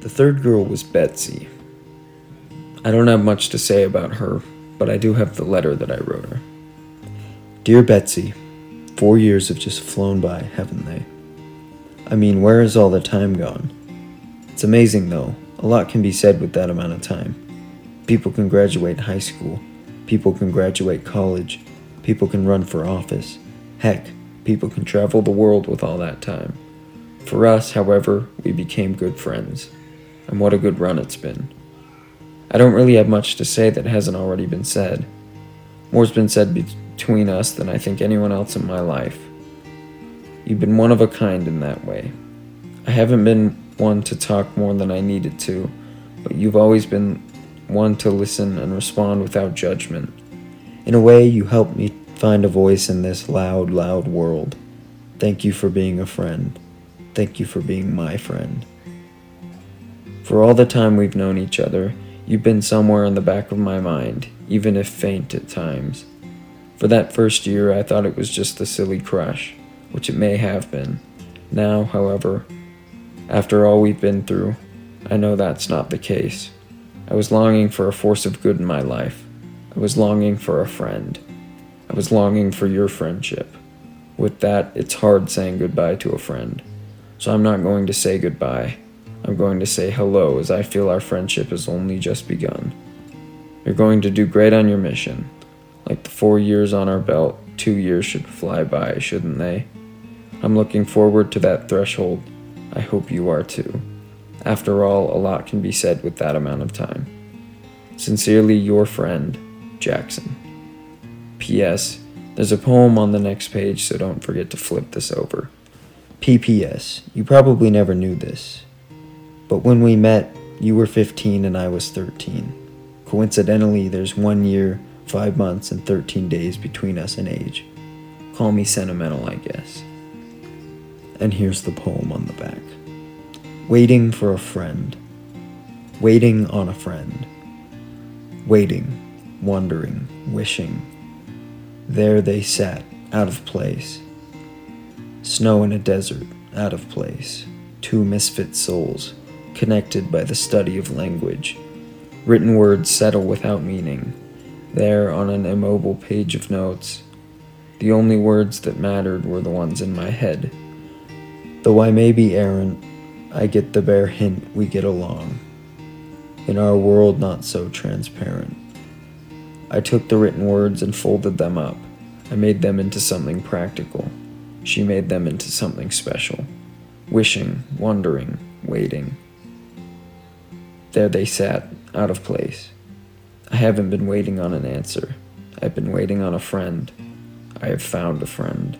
The third girl was Betsy. I don't have much to say about her, but I do have the letter that I wrote her. Dear Betsy, four years have just flown by, haven't they? I mean, where has all the time gone? It's amazing, though. A lot can be said with that amount of time. People can graduate high school, people can graduate college, people can run for office. Heck, people can travel the world with all that time. For us, however, we became good friends. And what a good run it's been. I don't really have much to say that hasn't already been said. More's been said between us than I think anyone else in my life. You've been one of a kind in that way. I haven't been one to talk more than I needed to, but you've always been one to listen and respond without judgment. In a way, you helped me find a voice in this loud, loud world. Thank you for being a friend. Thank you for being my friend. For all the time we've known each other, you've been somewhere in the back of my mind, even if faint at times. For that first year, I thought it was just a silly crush which it may have been. Now, however, after all we've been through, I know that's not the case. I was longing for a force of good in my life. I was longing for a friend. I was longing for your friendship. With that, it's hard saying goodbye to a friend. So I'm not going to say goodbye. I'm going to say hello as I feel our friendship has only just begun. You're going to do great on your mission. Like the four years on our belt, two years should fly by, shouldn't they? I'm looking forward to that threshold. I hope you are too. After all, a lot can be said with that amount of time. Sincerely, your friend, Jackson. P.S. There's a poem on the next page, so don't forget to flip this over. P.P.S. You probably never knew this, but when we met, you were 15 and I was 13. Coincidentally, there's one year, five months, and 13 days between us in age. Call me sentimental, I guess. And here's the poem on the back Waiting for a friend. Waiting on a friend. Waiting, wondering, wishing. There they sat, out of place. Snow in a desert, out of place. Two misfit souls, connected by the study of language. Written words settle without meaning. There on an immobile page of notes. The only words that mattered were the ones in my head. Though I may be errant, I get the bare hint we get along. In our world not so transparent. I took the written words and folded them up. I made them into something practical. She made them into something special. Wishing, wondering, waiting. There they sat, out of place. I haven't been waiting on an answer. I've been waiting on a friend. I have found a friend.